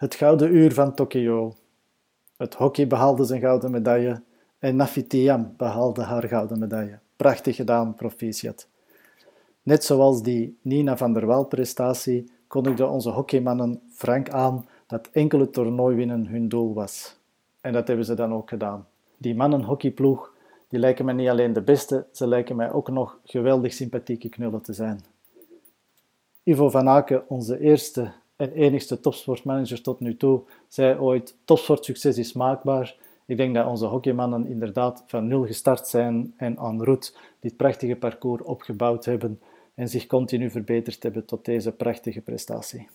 Het gouden uur van Tokio. Het hockey behaalde zijn gouden medaille en Nafitiam behaalde haar gouden medaille. Prachtig gedaan, proficiat. Net zoals die Nina van der Waal prestatie kondigden onze hockeymannen frank aan dat enkele toernooi winnen hun doel was. En dat hebben ze dan ook gedaan. Die mannenhockeyploeg die lijken mij niet alleen de beste, ze lijken mij ook nog geweldig sympathieke knullen te zijn. Ivo van Aken, onze eerste en enigste topsportmanager tot nu toe, zei ooit: Topsportsucces is maakbaar. Ik denk dat onze hockeymannen inderdaad van nul gestart zijn en en route dit prachtige parcours opgebouwd hebben en zich continu verbeterd hebben tot deze prachtige prestatie.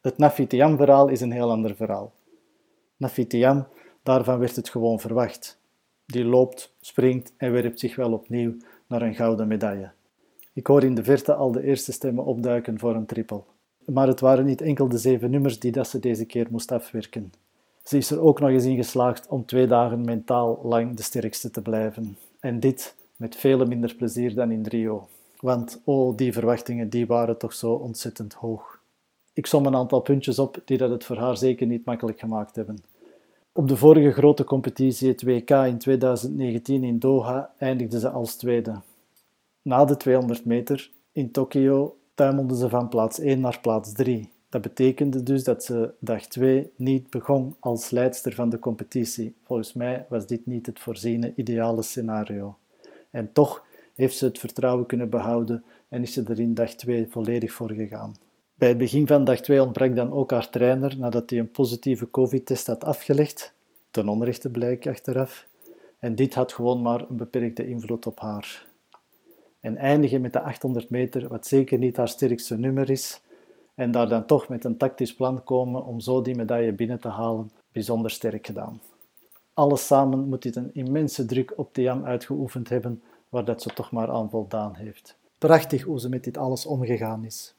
Het Nafitiam-verhaal is een heel ander verhaal. Nafitiam, daarvan werd het gewoon verwacht. Die loopt, springt en werpt zich wel opnieuw naar een gouden medaille. Ik hoor in de verte al de eerste stemmen opduiken voor een triple. Maar het waren niet enkel de zeven nummers die dat ze deze keer moest afwerken. Ze is er ook nog eens in geslaagd om twee dagen mentaal lang de sterkste te blijven. En dit met veel minder plezier dan in Rio. Want oh, die verwachtingen die waren toch zo ontzettend hoog. Ik som een aantal puntjes op die dat het voor haar zeker niet makkelijk gemaakt hebben. Op de vorige grote competitie, het WK in 2019 in Doha, eindigde ze als tweede. Na de 200 meter in Tokio tuimelde ze van plaats 1 naar plaats 3. Dat betekende dus dat ze dag 2 niet begon als leidster van de competitie. Volgens mij was dit niet het voorziene ideale scenario. En toch heeft ze het vertrouwen kunnen behouden en is ze er in dag 2 volledig voor gegaan. Bij het begin van dag 2 ontbrak dan ook haar trainer nadat hij een positieve COVID-test had afgelegd, ten onrechte blijk achteraf. En dit had gewoon maar een beperkte invloed op haar. En eindigen met de 800 meter, wat zeker niet haar sterkste nummer is, en daar dan toch met een tactisch plan komen om zo die medaille binnen te halen, bijzonder sterk gedaan. Alles samen moet dit een immense druk op Tiam uitgeoefend hebben, waar dat ze toch maar aan voldaan heeft. Prachtig hoe ze met dit alles omgegaan is.